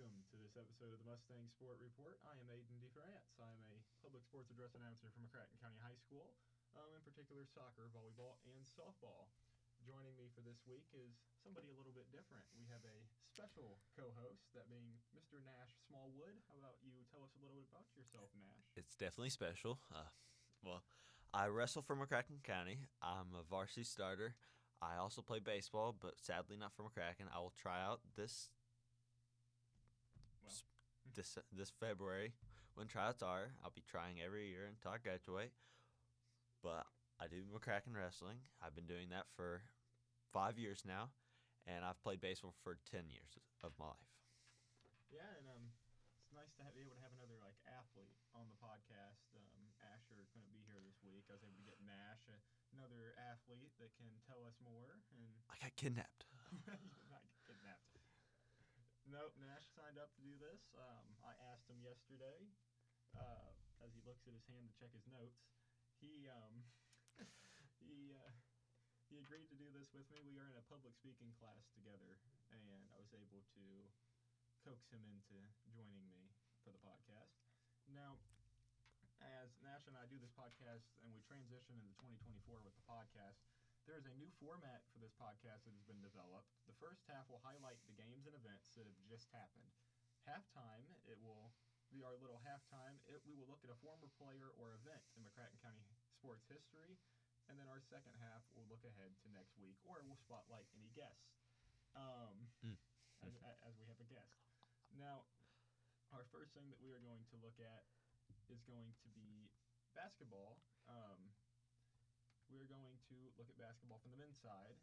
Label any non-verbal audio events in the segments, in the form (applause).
welcome to this episode of the Mustang Sport Report. I am Aidan DeFrance. I am a public sports address announcer from McCracken County High School, um, in particular soccer, volleyball, and softball. Joining me for this week is somebody a little bit different. We have a special co-host, that being Mr. Nash Smallwood. How about you tell us a little bit about yourself, Nash? It's definitely special. Uh, well, I wrestle for McCracken County. I'm a varsity starter. I also play baseball, but sadly not for McCracken. I will try out this. This this February when tryouts are. I'll be trying every year until I graduate. But I do McCracken wrestling. I've been doing that for five years now, and I've played baseball for ten years of my life. Yeah, and um, it's nice to have, be able to have another like athlete on the podcast. Um, Asher couldn't be here this week. I was able to get Nash, uh, another athlete that can tell us more. And I got kidnapped. you did not get kidnapped. Nope, Nash signed up to do this. Um, I asked him yesterday, uh, as he looks at his hand to check his notes. He um, (laughs) he uh, he agreed to do this with me. We are in a public speaking class together, and I was able to coax him into joining me for the podcast. Now, as Nash and I do this podcast, and we transition into 2024 with the podcast, there is a new format for this podcast that has been developed. The first half will highlight the games and events that have just happened. Halftime, it will be our little halftime. It, we will look at a former player or event in McCracken County sports history. And then our second half will look ahead to next week, or we'll spotlight any guests um, Mm. as, as we have a guest. Now, our first thing that we are going to look at is going to be basketball. Um, we are going to look at basketball from the men's side.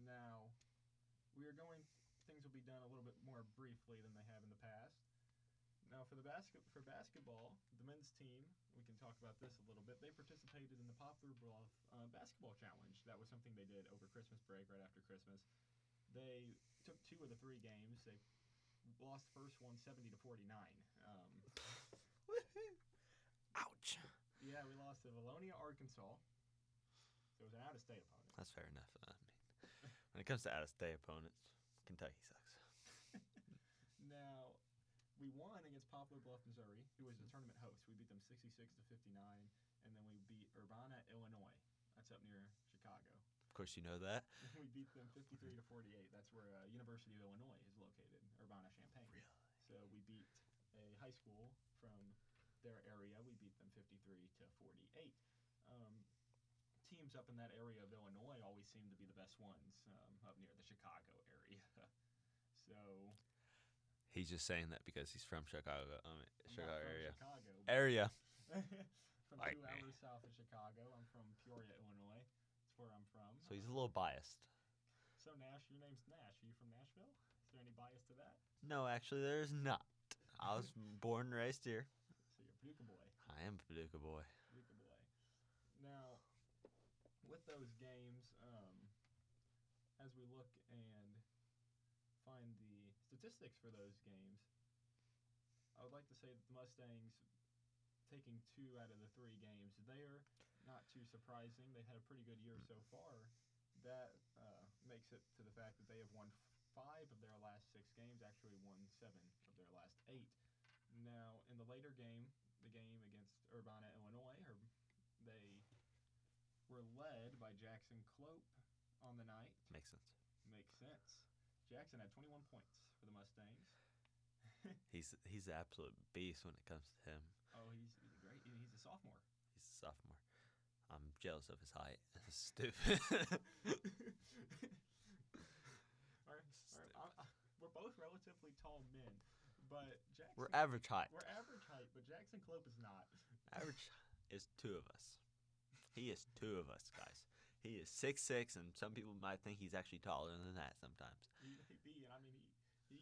Now, we are going. Things will be done a little bit more briefly than they have in the past. Now, for the basket for basketball, the men's team, we can talk about this a little bit. They participated in the Poplar Bluff uh, basketball challenge. That was something they did over Christmas break, right after Christmas. They took two of the three games. They lost the first one 70 to 49. Um, (laughs) Ouch. yeah, we lost to Valonia, Arkansas. So it was an out-of-state opponent. That's fair enough. I mean, when it comes to out-of-state opponents, Kentucky sucks. (laughs) Now, we won against Poplar Bluff, Missouri, who was the tournament host. We beat them 66 to 59, and then we beat Urbana, Illinois. That's up near Chicago. Of course, you know that. (laughs) we beat them 53 to 48. That's where uh, University of Illinois is located, Urbana Champaign. Really? So we beat a high school from their area. We beat them 53 to 48. Um, teams up in that area of Illinois always seem to be the best ones um, up near the Chicago area. (laughs) so He's just saying that because he's from Chicago. I mean, I'm not Chicago area. Chicago, Area. (laughs) from Like two me. hours south of Chicago. I'm from Peoria, Illinois. That's where I'm from. So he's a little biased. So Nash, your name's Nash. Are you from Nashville? Is there any bias to that? No, actually, there's not. I was (laughs) born and raised here. So you're a Paducah boy. I am a Paducah boy. Paducah boy. Now, with those games, um, as we look and find the statistics for those games, I would like to say that the Mustangs taking two out of the three games, they're not too surprising. They've had a pretty good year so far. That uh, makes it to the fact that they have won five of their last six games, actually won seven of their last eight. Now, in the later game, the game against Urbana, Illinois, they were led by Jackson Clope on the night. Makes sense. Makes sense. Jackson had 21 points for the Mustangs. (laughs) He's he's an absolute beast when it comes to him. Oh, he's, he's a great. He's a sophomore. He's a sophomore. I'm jealous of his height. (laughs) Stupid. (laughs) All right, all right, I- I- uh, we're both relatively tall men, but Jackson. We're average height. We're average height, but Jackson Clope is not. Average is two of us. He is two of us, guys. He is six six, and some people might think he's actually taller than that sometimes. He, he be, and I mean, he, he.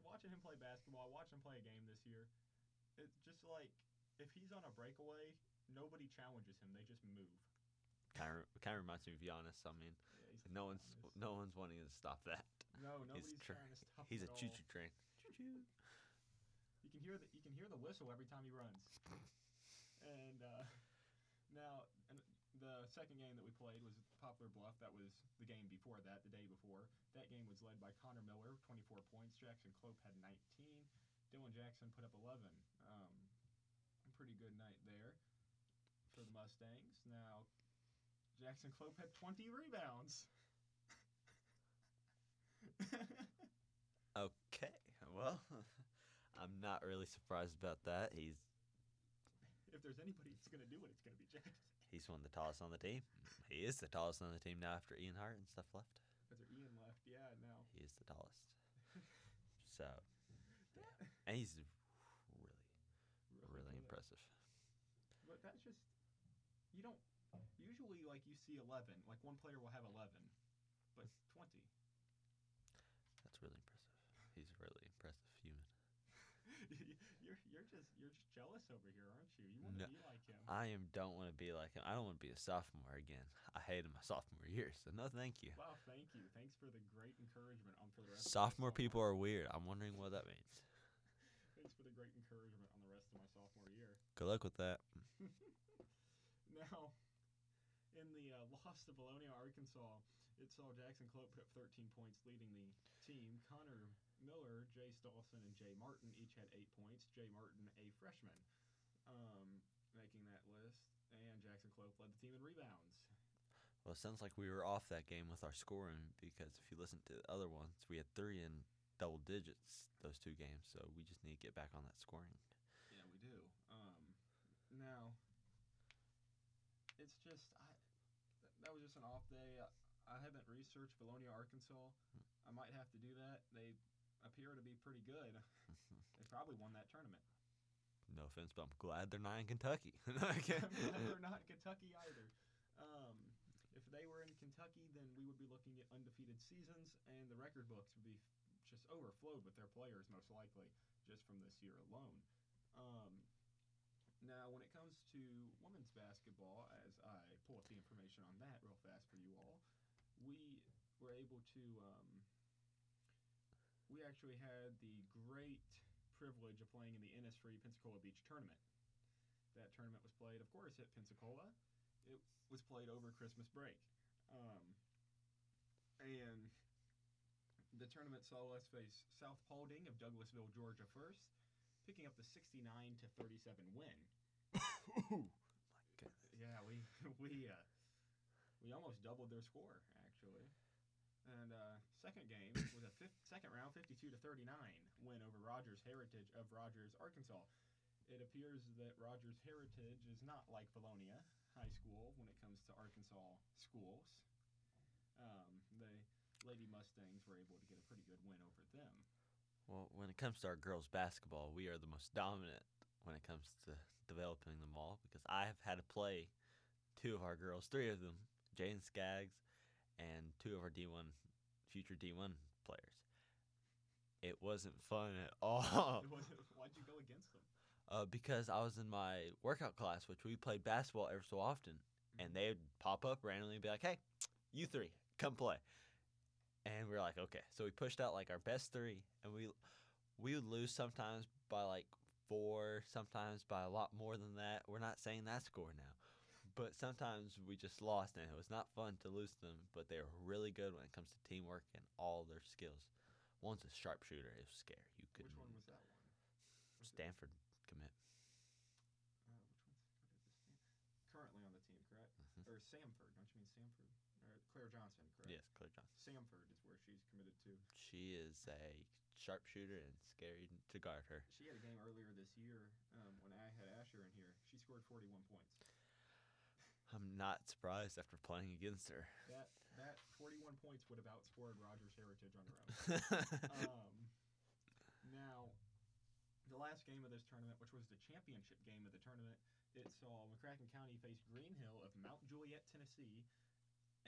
Watching him play basketball, watching him play a game this year, it's just like if he's on a breakaway, nobody challenges him. They just move. Kind of, kind of reminds me of Giannis. I mean, Yeah, no one's honest. no one's wanting to stop that. No, nobody's tr- trying to stop. (laughs) He's a choo choo train. Choo choo. You can hear the you can hear the whistle every time he runs. (laughs) And uh, now, the second game that we played was Poplar Bluff. That was the game before that, the day before. That game was led by Connor Miller, 24 points. Jackson Clope had 19. Dylan Jackson put up 11. Um, pretty good night there for the Mustangs. Now, Jackson Clope had 20 rebounds. (laughs) Okay. Well, (laughs) I'm not really surprised about that. He's if there's anybody that's going to do it, it's going to be Jackson. he's one of the tallest on the team. He is the tallest on the team now after Ian Hart and stuff left. Because Ian left, yeah, now. He is the tallest. (laughs) So, yeah. and he's really, really good. impressive. But that's just you don't usually like you see eleven. Like one player will have eleven, but twenty. That's really impressive. He's really impressive human. (laughs) you're you're just you're just jealous over here, aren't you? You want to No, be like him. I am don't want to be like him. I don't want to be a sophomore again. I hated my sophomore year, so no, thank you. Wow, thank you. Thanks for the great encouragement on for the rest. Sophomore people are weird. I'm wondering what that means. (laughs) Thanks for the great encouragement on the rest of my sophomore year. Good luck with that. (laughs) Now, in the uh, loss to Bologna, Arkansas, it saw Jackson Clope put up 13 points, leading the team. Connor Miller, Jay Stolson, and Jay Martin each had eight points. Jay Martin, a freshman, um, making that list. And Jackson Clope led the team in rebounds. Well, it sounds like we were off that game with our scoring because if you listen to the other ones, we had three in double digits those two games. So we just need to get back on that scoring. Yeah, we do. Um, now, it's just I. th- That was just an off day. I, I haven't researched Bologna, Arkansas. I might have to do that. They appear to be pretty good. (laughs) they probably won that tournament. No offense, but I'm glad they're not in Kentucky. (laughs) Okay. (laughs) They're not in Kentucky either. Um, if they were in Kentucky, then we would be looking at undefeated seasons, and the record books would be just overflowed with their players, most likely, just from this year alone. Um, now, when it comes to women's basketball, as I pull up the information on that real fast for you all, we were able to. Um, we actually had the great privilege of playing in the Innisfree Pensacola Beach tournament. That tournament was played, of course, at Pensacola. It was played over Christmas break. Um, and the tournament saw us face South Paulding of Douglasville, Georgia first, picking up the 69 to 37 win. (laughs) Yeah, we (laughs) we uh, we almost doubled their score actually. And uh, second game was a fifth, second round, 52 to 39 win over Rogers Heritage of Rogers, Arkansas. It appears that Rogers Heritage is not like Bologna High School when it comes to Arkansas schools. Um, the Lady Mustangs were able to get a pretty good win over them. Well, when it comes to our girls' basketball, we are the most dominant when it comes to developing them all because I have had to play two of our girls, three of them, Jane Skaggs, and two of our D1, future D1 players. It wasn't fun at (laughs) all Why'd you go against them? uh, because I was in my workout class, which we played basketball ever so often, and they would pop up randomly and be like, "Hey, you three, come play." And we are like, "Okay." So we pushed out like our best three, and we we would lose sometimes by like four, sometimes by a lot more than that. We're not saying that score now, but sometimes we just lost, and it was not fun to lose to them. But they were really good when it comes to teamwork and all their skills. One's a sharpshooter; it was scary. You could Which one was that one? Was Stanford commit. Uh, which one's what is this Stan- currently on the team, correct? Mhm. Or Samford? Don't you mean Samford? Or Claire Johnson, correct? Yes, Claire Johnson. Samford is where she's committed to. She is a sharpshooter and scary to guard her. She had a game earlier this year um, when I had Asher in here. She scored 41 points. I'm not surprised after playing against her. That that 41 points would have outscored Rogers Heritage on her own. (laughs) um, now, the last game of this tournament, which was the championship game of the tournament, it saw McCracken County face Greenhill of Mount Juliet, Tennessee,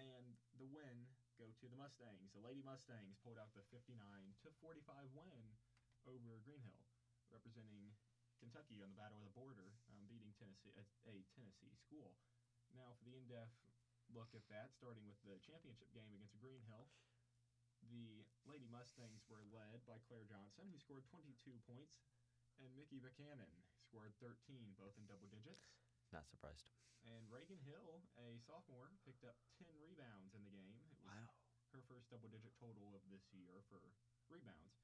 and the win go to the Mustangs. The Lady Mustangs pulled out the 59 to 45 win over Greenhill, representing Kentucky on the Battle of the Border, um, beating Tennessee a, a Tennessee school. Now, for the in-depth look at that, starting with the championship game against Greenhill, the Lady Mustangs were led by Claire Johnson, who scored 22 points, and Mickey Buchanan scored 13, both in double digits. not surprised. And Reagan Hill, a sophomore, picked up 10 rebounds in the game. It was Wow. her first double digit total of this year for rebounds.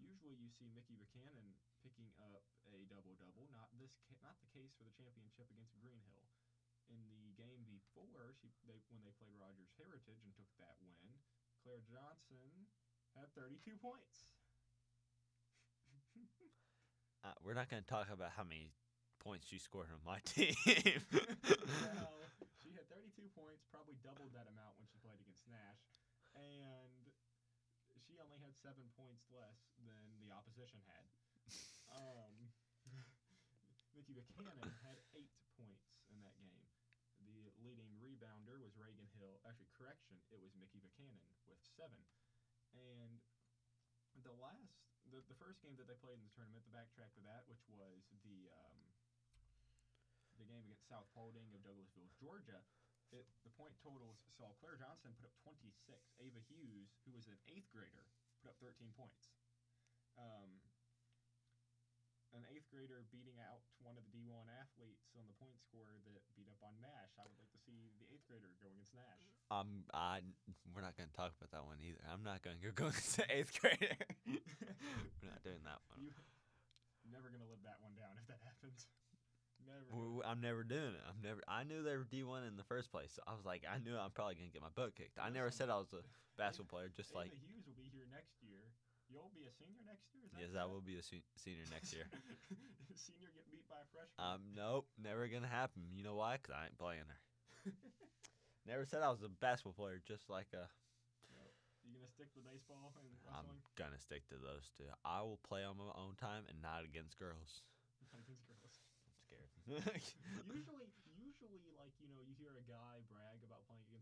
usually you see Mickey Buchanan picking up a double double. Not this, ca- not the case for the championship against Greenhill. In the game before, she they when they played Rogers Heritage and took that win, Claire Johnson had 32 points. (laughs) Uh, we're not going to talk about how many points she scored on my (laughs) team. well, she had 32 points, probably doubled that amount when she played against Nash, and she only had seven points less than the opposition had. (laughs) Um, Buchanan had eight points in that game. The leading rebounder was Reagan Hill. Actually, correction, it was Mickey Buchanan with seven. And the last, the, the first game that they played in the tournament, the backtrack to that, which was the um, the game against South Paulding of Douglasville, Georgia, it, the point totals saw Claire Johnson put up 26. Ava Hughes, who was an eighth grader, put up 13 points. Um, an eighth grader beating out one of the D1 athletes on the point score that beat up on Nash. I would like to see the eighth grader go against Nash. um, I, we're not going to talk about that one either. I'm not going to (laughs) go against the eighth grader. (laughs) we're not doing that one. You never gonna live that one down if that happens. Never. I'm never doing it. I'm never. I knew they were D1 in the first place. So I was like, I knew I'm probably gonna get my butt kicked. I never said I was a basketball player. Just (laughs) like, Ava Hughes will be here next year. You'll be a senior next year. Yes, I will be a se- senior next year. (laughs) senior get beat by a freshman. Um, nope, never gonna happen. You know why? Cause I ain't playing her. (laughs) Never said I was a basketball player. Just like a, you gonna stick to baseball and wrestling? I'm gonna stick to those two. I will play on my own time and not against girls. Not against girls. I'm scared. (laughs) usually, usually, like you know, you hear a guy brag about playing against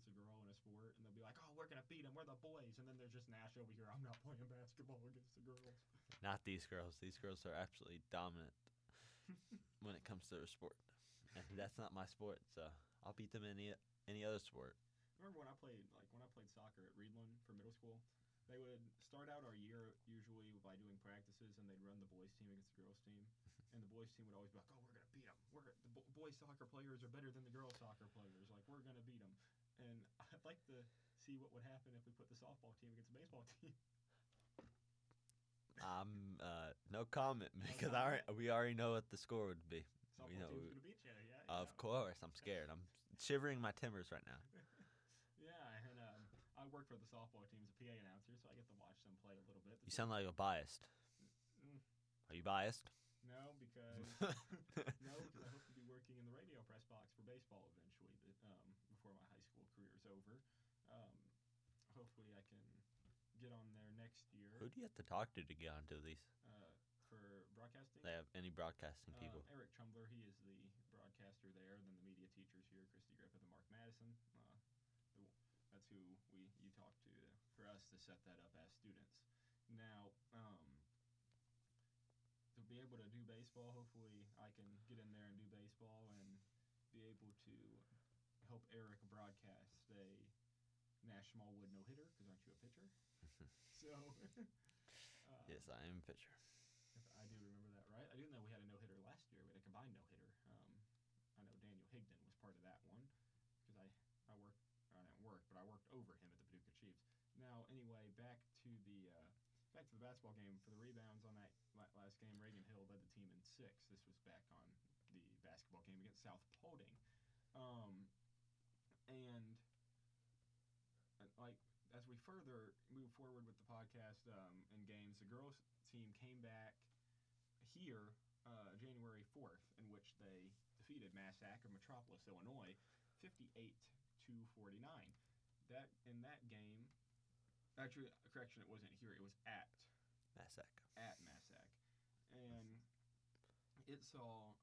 a girl in a sport, and they'll be like, "Oh, we're gonna beat them. We're the boys," and then there's just Nash over here. I'm not playing basketball against the girls. (laughs) not these girls. These girls are absolutely dominant (laughs) when it comes to their sport. And that's not my sport, so I'll beat them in any any other sport. Remember when I played like when I played soccer at Reidland for middle school? They would start out our year usually by doing practices, and they'd run the boys team against the girls team, (laughs) and the boys team would always be like, "Oh, we're gonna beat them. We're the bo- boys soccer players are better than the girls soccer players. Like we're gonna beat them." And I'd like to see what would happen if we put the softball team against the baseball (laughs) team. I'm uh, no comment because I already, we already know what the score would be. Softball know, team's we- gonna beat you. Yeah. Of yeah. course, I'm scared. I'm shivering my timbers right now. (laughs) Yeah, and um, I work for the softball team as a PA announcer, so I get to watch them play a little bit. You sound like a biased. Mm, Are you biased? no, because (laughs) no, because I hope to be working in the radio press box for baseball eventually. But, um, before my high school career is over, um, hopefully I can get on there next year Who do you have to talk to to get onto these? uh, for broadcasting. They have any broadcasting Uh, people? Eric Chumbler, he is the broadcaster there. Then the media teachers here, Christy Griffith and Mark Madison. Uh, the, that's who we you talk to for us to set that up as students. Now, um, to be able to do baseball, hopefully I can get in there and do baseball and be able to help Eric broadcast a Nash Smallwood no hitter. Because aren't you a pitcher? (laughs) so. um, (laughs) yes, I am a pitcher. if I do remember that right. I do know we had a no hitter last year. We had a combined no hitter. Um, I know Daniel Higdon was part of that one because I I worked I didn't work, but I worked over him at the Paducah Chiefs. Now, anyway, back to the uh, back to the basketball game for the rebounds on that last game. Reagan Hill led the team in six. This was back on the basketball game against South Paulding, um, and uh, like as we further move forward with the podcast um, and games, the girls team came back here uh, January 4th, in which they defeated Massac of Metropolis, Illinois, 58 to 49. That in that game, actually, correction, it wasn't here. It was at Massac. at Massac, and it saw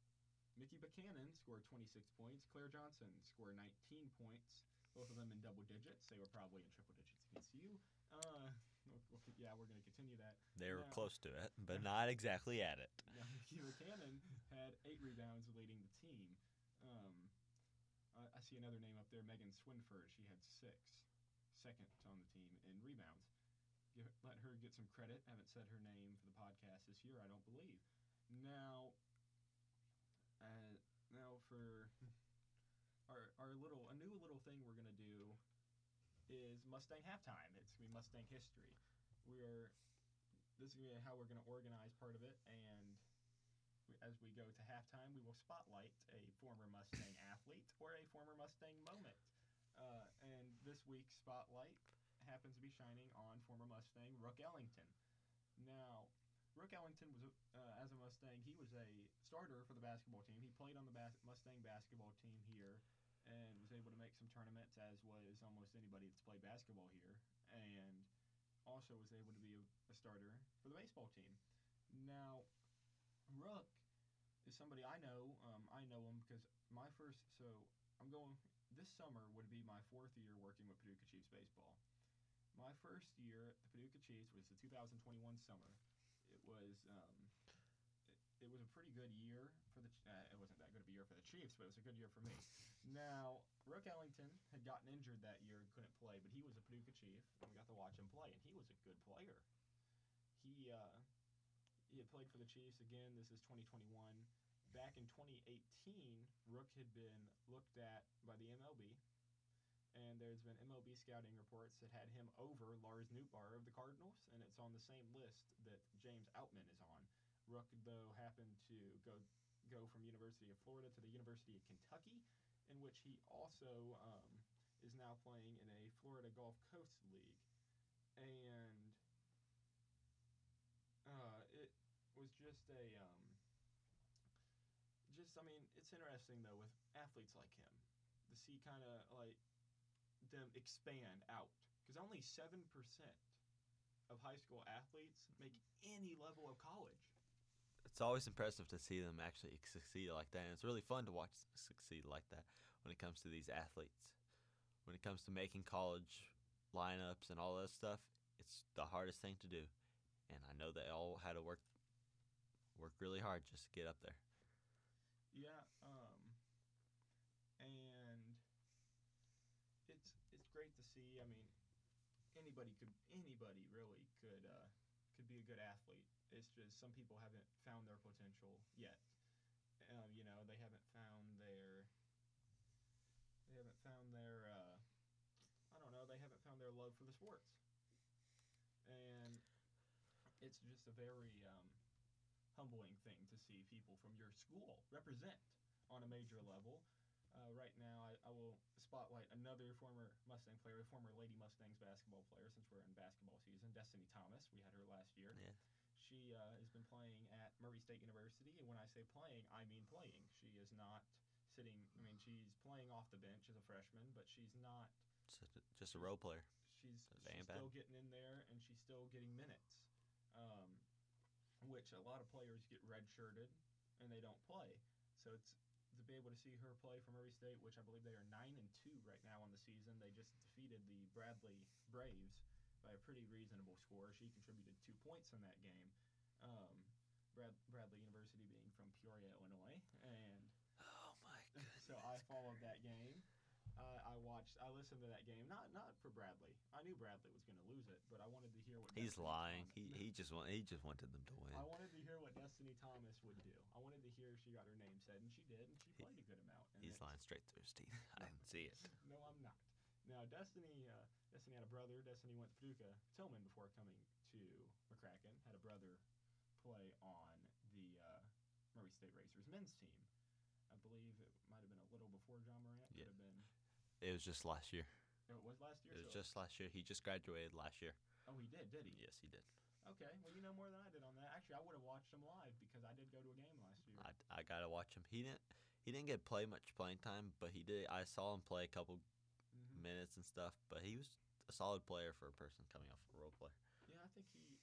Mickey Buchanan score 26 points. Claire Johnson score 19 points. Both of them in double digits. They were probably in triple you. Uh, (laughs) we'll- we'll keep- yeah, we're going to continue that. They were Now- close to it, but (laughs) not exactly at it. Now, Mickey Buchanan had eight rebounds leading the team. Um, I, I see another name up there, Megan Swinford. She had six, second on the team in rebounds. Give, let her get some credit. I Haven't said her name for the podcast this year, I don't believe. Now, uh, now for (laughs) our our little a new little thing we're gonna do is Mustang halftime. It's gonna be Mustang history. We're this is gonna- how we're going to organize part of it. And we- as we go to halftime, we will spotlight a former Mustang (laughs) athlete or a former Mustang moment. Uh, and this week's spotlight happens to be shining on former Mustang Rook Ellington. Now, Rook Ellington was, a- uh, as a Mustang, he was a starter for the basketball team. He played on the bas- Mustang basketball team here and was able to make some tournaments, as was almost anybody that's played basketball here, and also was able to be a, a starter for the baseball team. Now, Rook is somebody I know. Um, I know him because my first, so I'm going, this summer would be my fourth year working with Paducah Chiefs baseball. My first year at the Paducah Chiefs was the 2021 summer. It was um, it, was a pretty good year for the. Uh, it wasn't that good of a year for the Chiefs, but it was a good year for me. Now, Rook Ellington had gotten injured that year and couldn't play, but he was a Paducah Chief, and we got to watch him play, and he was a good player. He uh, he had played for the Chiefs again. This is 2021. Back in 2018, Rook had been looked at by the MLB, and there's been MLB scouting reports that had him over Lars Nootbaar of the Cardinals, and it's on the same list that James Outman is on. Rook, though, happened to go go from University of Florida to the University of Kentucky, in which he also um, is now playing in a Florida Gulf Coast League, and uh, it was just a um, just I mean it's interesting though with athletes like him to see kind of like them expand out because only seven percent of high school athletes make any level of college. It's always impressive to see them actually succeed like that, and it's really fun to watch them succeed like that when it comes to these athletes. When it comes to making college lineups and all that stuff, it's the hardest thing to do, and I know they all had to work work really hard just to get up there. Yeah, um, and it's it's great to see. I mean, anybody could anybody really could uh, could be a good athlete. It's just some people haven't found their potential yet. Um, you know, they haven't found their they haven't found their uh, I don't know. They haven't found their love for the sports, and it's just a very um, humbling thing to see people from your school represent on a major level. Uh, right now, I, I will spotlight another former Mustang player, a former Lady Mustangs basketball player, since we're in basketball season, Destiny Thomas. We had her last year. Yeah. She uh, has been playing at Murray State University, and when I say playing, I mean playing. She is not sitting. I mean, she's playing off the bench as a freshman, but she's not Just a, just a role player. she's, she's still getting in there and she's still getting minutes, um, which a lot of players get redshirted and they don't play. So it's to be able to see her play for Murray State, which I believe they are nine and two right now on the season. They just defeated the Bradley Braves by a pretty reasonable score. She contributed two points in that game. Um, Brad, Bradley University being from Peoria, Illinois, and Oh my (laughs) so I followed that game. Uh, I watched. I listened to that game. Not not for Bradley. I knew Bradley was going to lose it, but I wanted to hear what. He's Destiny lying. Thomas- He he just want he just wanted them to win. I wanted to hear what Destiny Thomas would do. I wanted to hear if she got her name said, and she did, and she He- played a good amount. And He's lying straight through his teeth. (laughs) I didn't see it. No, I'm not. Now Destiny, uh, Destiny had a brother. Destiny went to Paducah Tilghman before coming to McCracken. Had a brother play on the uh, Murray State Racers men's team. I believe it might have been a little before Ja Morant. Yeah. Could have been. It was just last year. It was last year. It was so- just last year. He just graduated last year. Oh, he did, did he? Yes, he did. Okay. Well, you know more than I did on that. Actually, I would have watched him live because I did go to a game last year. I, I gotta watch him. He didn't he didn't get play much playing time, but he did. I saw him play a couple minutes and stuff. But he was a solid player for a person coming off a role player. Yeah, I think he.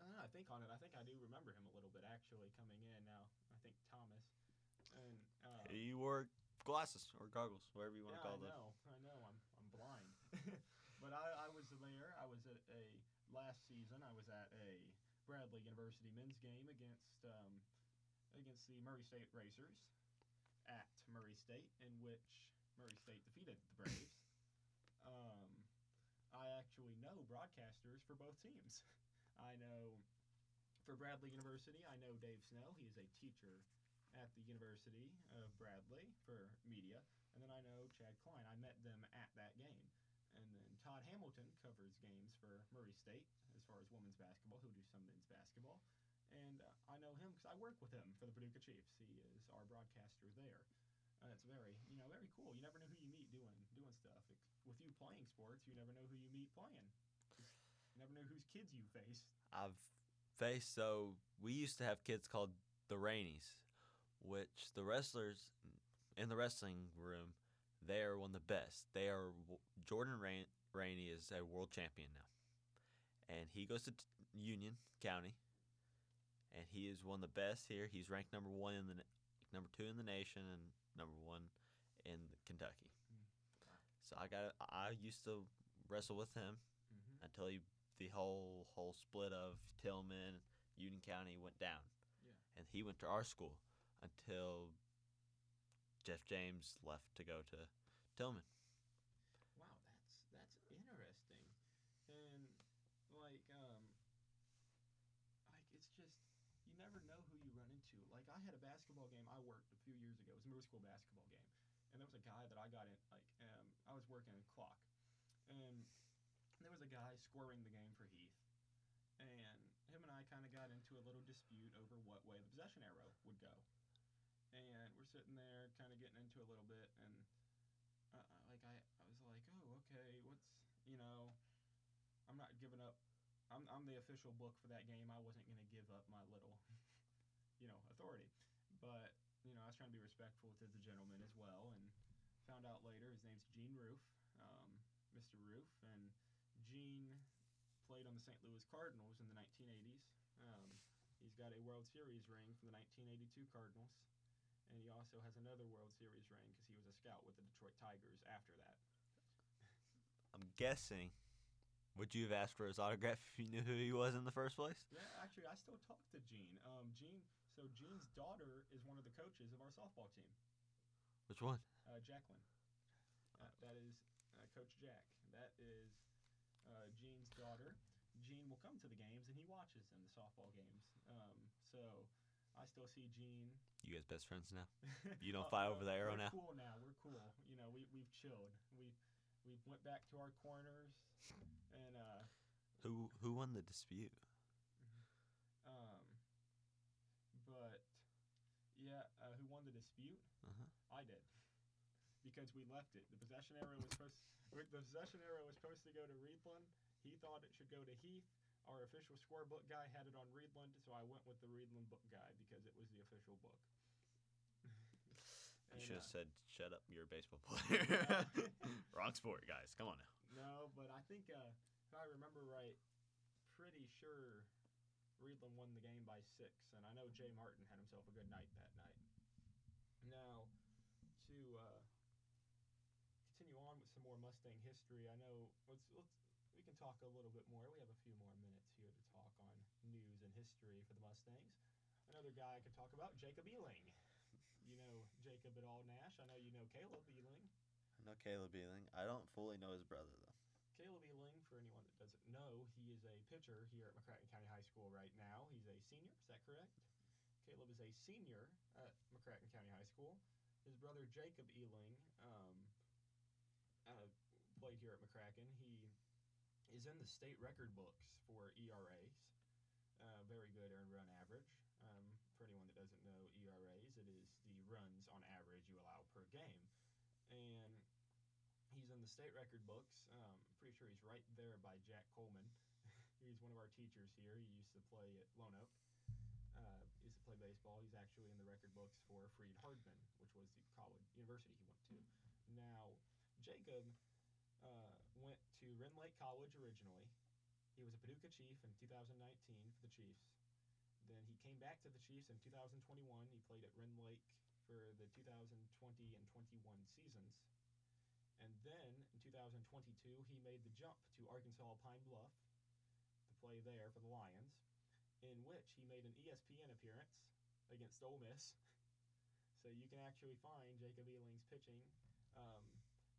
I don't know. I think on it. I think I do remember him a little bit actually coming in. Now I think Thomas. And uh, He wore glasses or goggles, whatever you want yeah, to call them. I them. know. I know. I'm I'm blind. (laughs) but I, I was there. I was at a last season. I was at a Bradley University men's game against um, against the Murray State Racers at Murray State, in which Murray State defeated the Braves. um, I actually know broadcasters for both teams. (laughs) I know for Bradley University, I know Dave Snell. He is a teacher at the University of Bradley for media. And then I know Chad Klein. I met them at that game. and then Todd Hamilton covers games for Murray State as far as women's basketball. He'll do some men's basketball, and uh, I know him because I work with him for the Paducah Chiefs. He is our broadcaster there. Uh, it's very, you know, very cool. You never know who you meet doing doing stuff. It, with you playing sports, you never know who you meet playing. You never know whose kids you face. I've faced so we used to have kids called the Rainies, which the wrestlers in the wrestling room they are one of the best. They are Jordan Rain, Rainey is a world champion now, and he goes to t- Union County, and he is one of the best here. He's ranked number one in the number two in the nation and number one in Kentucky. So I got I used to wrestle with him Mm-hmm. until he, the whole whole split of Tilghman, Union County went down. Yeah. And he went to our school until Jeff James left to go to Tilghman. Wow, that's that's interesting, and like um, like it's just you never know who you run into. Like I had a basketball game I worked a few years ago. It was a middle school basketball game, and there was a guy that I got in. Like um, I was working a clock, and there was a guy scoring the game for Heath, and him and I kind of got into a little dispute over what way the possession arrow would go, and we're sitting there kind of getting into a little bit, and uh, like I, I was like, oh, okay, what's you know, I'm not giving up. I'm I'm the official book for that game. I wasn't gonna give up my little, (laughs) you know, authority, but you know, I was trying to be respectful to the gentleman as well, and found out later his name's Gene Roof, um, Mr. Roof, and Gene played on the St. Louis Cardinals in the 1980s. Um, he's got a World Series ring from the 1982 Cardinals and he also has another World Series ring because he was a scout with the Detroit Tigers after that. I'm guessing. Would you have asked for his autograph if you knew who he was in the first place? Yeah, actually, I still talk to Gene. Um, Gene. So Gene's daughter is one of the coaches of our softball team, Which one? uh, Jacqueline. Uh, that is uh, Coach Jack. That is uh, Gene's daughter. Gene will come to the games and he watches them, the softball games. Um, so I still see Gene. You guys best friends now? (laughs) You don't Uh, fight uh, over the arrow we're now? Cool now. We're cool. You know, we we've chilled. We we went back to our corners, and uh, Who who won the dispute? um, but yeah, uh, who won the dispute? Uh-huh. I did, because we left it. The possession arrow was supposed. (laughs) the possession arrow was supposed to go to Reidland. He thought it should go to Heath. Our official scorebook guy had it on Reidland, so I went with the Reidland book guy because it was the official book. (laughs) You should uh, have said, "Shut up, you're a baseball player." (laughs) Wrong sport, guys. Come on now. No, but I think uh, if I remember right, pretty sure Reidland won the game by six, and I know Jay Martin had himself a good night that night. Now, to uh, continue on with some more Mustang history, I know let's let's we can talk a little bit more. We have a few more minutes here to talk on news and history for the Mustangs. Another guy I could talk about, Jacob Ealing. You know Jacob at all, Nash. I know you know Caleb Ealing. I know Caleb Ealing. I don't fully know his brother though. Caleb Ealing, for anyone doesn't know, he is a pitcher here at McCracken County High School right now. He's a senior, is that correct? Caleb is a senior at McCracken County High School. His brother Jacob Ealing um, uh, played here at McCracken. He is in the state record books for ERAs. Uh, very good earned run average. Um, for anyone that doesn't know ERAs, it is the runs on average you allow per game. And he's in the state record books. Um, pretty sure he's right there by Jack Coleman. (laughs) he's one of our teachers here. He used to play at Lone Oak. Uh, he used to play baseball. He's actually in the record books for Freed-Hardeman, which was the college university he went to. Now, Jacob uh, went to Rend Lake College originally. He was a Paducah Chief in 2019 for the Chiefs. Then he came back to the Chiefs in 2021. He played at Rend Lake for the 2020 and 21 seasons. And then in 2022, he made the jump to Arkansas Pine Bluff to play there for the Lions, in which he made an ESPN appearance against Ole Miss. (laughs) So you can actually find Jacob Ealing's pitching. Um,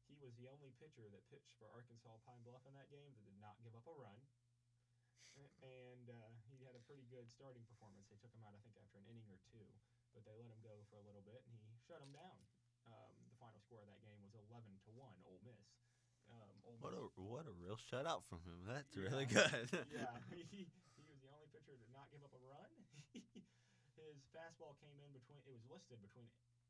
he was the only pitcher that pitched for Arkansas Pine Bluff in that game that did not give up a run. And uh, he had a pretty good starting performance. They took him out, I think, after an inning or two, but they let him go for a little bit, and he shut him down. Um, final score of that game was 11 to one, Ole Miss. Um, Ole What a what a real shutout from him. That's Yeah. really good. (laughs) yeah, (laughs) (laughs) he, he was the only pitcher to not give up a run. His fastball came in between. It was listed between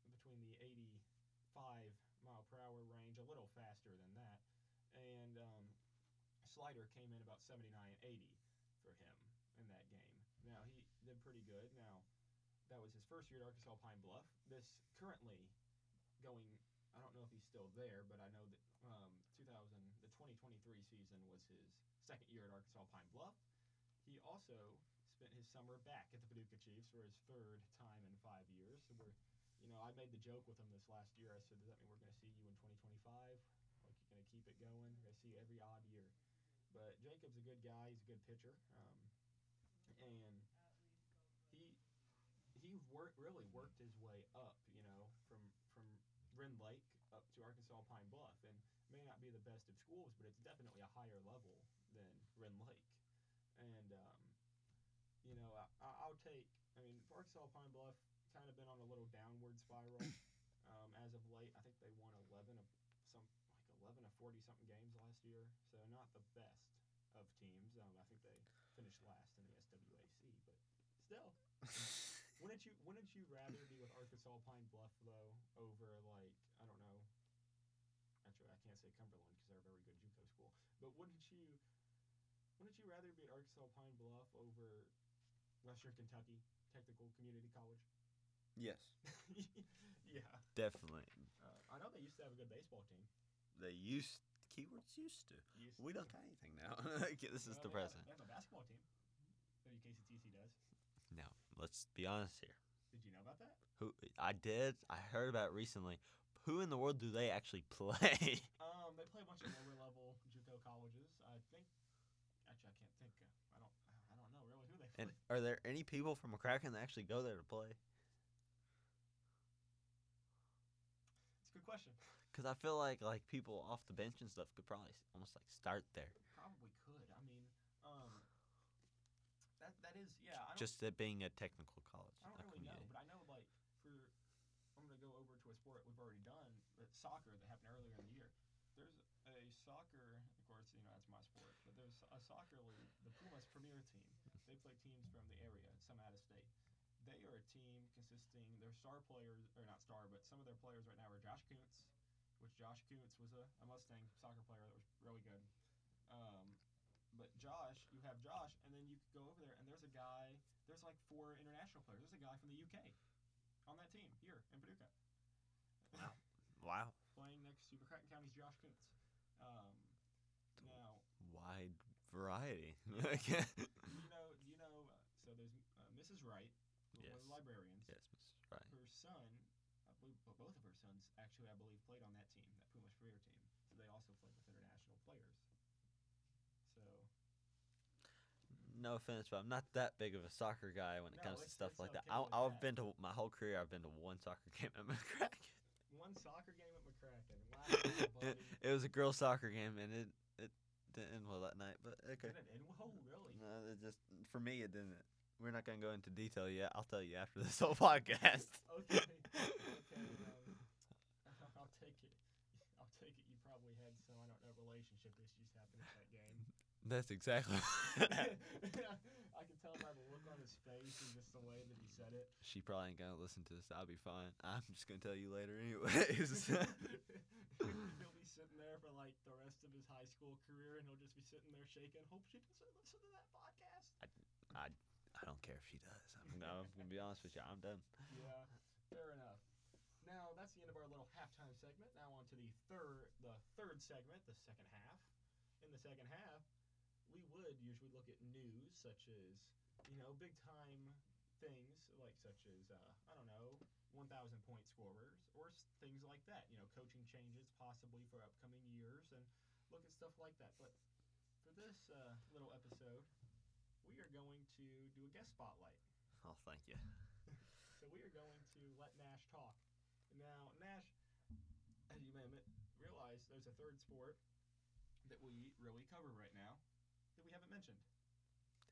between the 85 mile per hour range, a little faster than that, and um, slider came in about 79 and 80 for him in that game. Now he did pretty good. Now that was his first year at Arkansas Pine Bluff. This currently going. I don't know if he's still there, but I know that um, 2000 the 2023 season was his second year at Arkansas Pine Bluff. He also spent his summer back at the Paducah Chiefs for his third time in five years. So we're, you know, I made the joke with him this last year. I said, "Does that mean we're going to see you in 2025? Like you're going to keep it going? We're going to see you every odd year." But Jacob's a good guy. He's a good pitcher, um, and he he worked really worked his way up. You know, from from Rend Lake up to Arkansas Pine Bluff, and may not be the best of schools, but it's definitely a higher level than Rend Lake. And um, you know, I, I'll take. I mean, Arkansas Pine Bluff kind of been on a little downward spiral (coughs) um, as of late. I think they won 11 of some like 11 of 40 something games last year, so not the best of teams. Um, I think they finished last in the SWAC, but still. (laughs) Wouldn't you Wouldn't you rather be with Arkansas Pine Bluff though over like I don't know? Actually, I can't say Cumberland because they're a very good JUCO school. But wouldn't you Wouldn't you rather be at Arkansas Pine Bluff over Western Kentucky Technical Community College? yes, (laughs) yeah, definitely. uh, I know they used to have a good baseball team. They used keywords used to. Used We to. don't got anything now. (laughs) this is Well, the they have- present. They have a basketball team. WKCTC does. Now let's be honest here. Did you know about that? Who I did, I heard about it recently. Who in the world do they actually (laughs) play? Um, they play a bunch of lower level JUCO colleges. I think. Actually, I can't think. I don't. I don't know really who they play. and are there any people from McCracken that actually go there to play? It's a good question. Because I feel like like people off the bench and stuff could probably almost like start there. Probably could. I mean, um, that that is yeah. I Just it being a technical college. I don't really know, but I know like for I'm gonna go over to a sport we've already done, but soccer that happened earlier in the year. There's a soccer, of course, you know that's my sport, but there's a soccer league, the Pumas Premier Team. They play teams from the area, some out of state. They are a team consisting their star players, or not star, but some of their players right now are Josh Kuntz, which Josh Kuntz was a, a Mustang soccer player that was really good. Um, but Josh, you have Josh, and then you could go over there, and there's a guy. There's like four international players. There's a guy from the UK on that team here in Paducah. Wow. Wow, (laughs) Playing next to McCracken County's Josh Kuntz. Um, now, wide variety. (laughs) Yeah. you know? You know? Uh, so there's uh, Mrs. Wright, one of the librarians. yes, Mrs. Wright. Her son, I believe, both of her sons actually, I believe, played on that team, that Pumas Premier team. So they also played with international players. So No offense, but I'm not that big of a soccer guy when it No, comes to stuff like that. okay I, I've that. been to my whole career. I've been to one soccer (laughs) game at McCracken. one soccer game at McCracken. Wow, (laughs) it, it was a girls' soccer game, and it it didn't end well that night. But okay, Did it end well? Really? no, it just for me it didn't. We're not gonna go into detail yet. I'll tell you after this (laughs) whole podcast. Okay. Okay. Um, I'll take it. I'll take it. You probably had some I don't know relationship issues happen at that. That's exactly. (laughs) (laughs) I can tell by the look on his face and just the way that he said it. she probably ain't gonna listen to this. I'll be fine. I'm just gonna tell you later, anyways. (laughs) he'll be sitting there for like the rest of his high school career, and he'll just be sitting there shaking. Hope she doesn't listen to that podcast. I I, I don't care if she does. I'm, I'm gonna be honest with you. I'm done. Yeah, fair enough. Now that's the end of our little halftime segment. Now on to the third, the third segment, the second half. In the second half, we would usually look at news such as, you know, big time things like such as uh, I don't know, 1,000 point scorers or things like that. You know, coaching changes possibly for upcoming years and look at stuff like that. But for this uh, little episode, we are going to do a guest spotlight. (laughs) Oh, thank you. So we are going to let Nash talk. Now, Nash, as you may realize there's a third sport that we really cover right now we haven't mentioned.